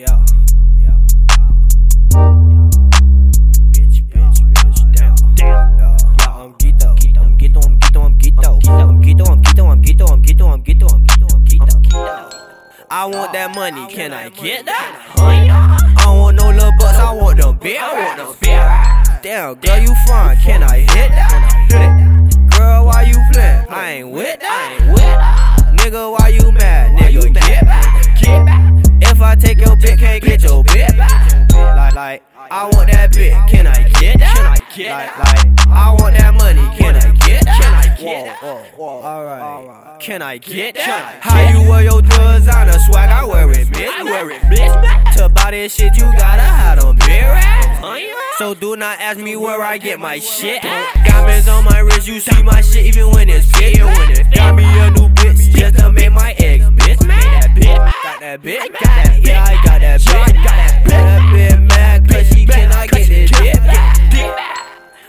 Yeah. I want that money, can I get that? I don't want no little bucks, I want them big. I want them big. Damn, girl, you fine, can I hit that? Girl, why you flint? I ain't with that. Nigga, why I take your bit, can't get your bit. Like, like, I want that bit, can I get that? Can I get like, like, I want that money, can I get that? Can I get that? Whoa, whoa, alright. Can I get that? How you wear your designer swag? I wear it, bitch. I wear it, bitch. To buy this shit, you gotta have them big racks. So do not ask me where I get my shit. Diamonds on my wrist, you see my shit even when it's big. That. Yeah, I got that bitch, got that bitch. That bitch she cannot get this dip.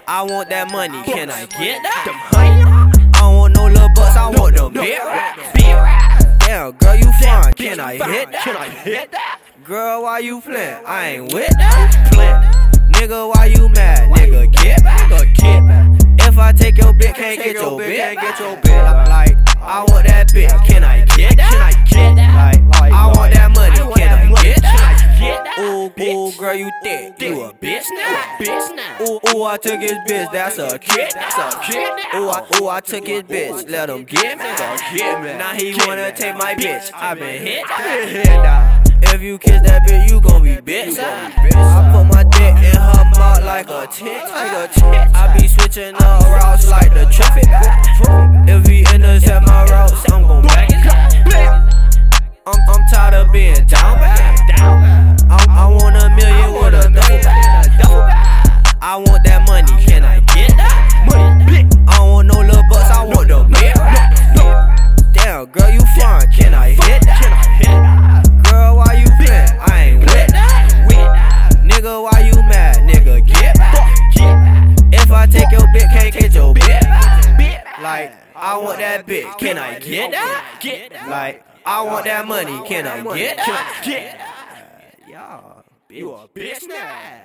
I want that money, can I get that? I don't want no little bucks, I want them racks. Damn, girl, you fine, can I hit that? Can I hit that? Girl, why you flint? I ain't with that. Nigga, why you mad? Nigga, get back. Get back. If I take your bit, can't get your bit. Can't get your bit. Like, I want that bit. Can I get that? Can I get that? Like, I want that money. Girl, you a bitch now? Bitch now? Ooh, ooh, I took his bitch. That's a kid. That's a kid. Ooh, I, ooh, I took his bitch. Let him get me. Get me. Now he wanna take my bitch. I been hit. I been hit now. If you kiss that bitch, you gon' be bitch. I put my dick in her mouth like a tick. Like a tick. I be switching up routes like the traffic. If he intercept my that money, can I get that? I don't want no little bucks, I want the big Damn, girl, you fine, can I hit that? Girl, why you flint? I ain't with that. Nigga, why you mad? Nigga, get back. If I take your bit, can't get your bit Like, I want that bit, can I get that? Like, I want that money, can I get that? Y'all, you a bitch now.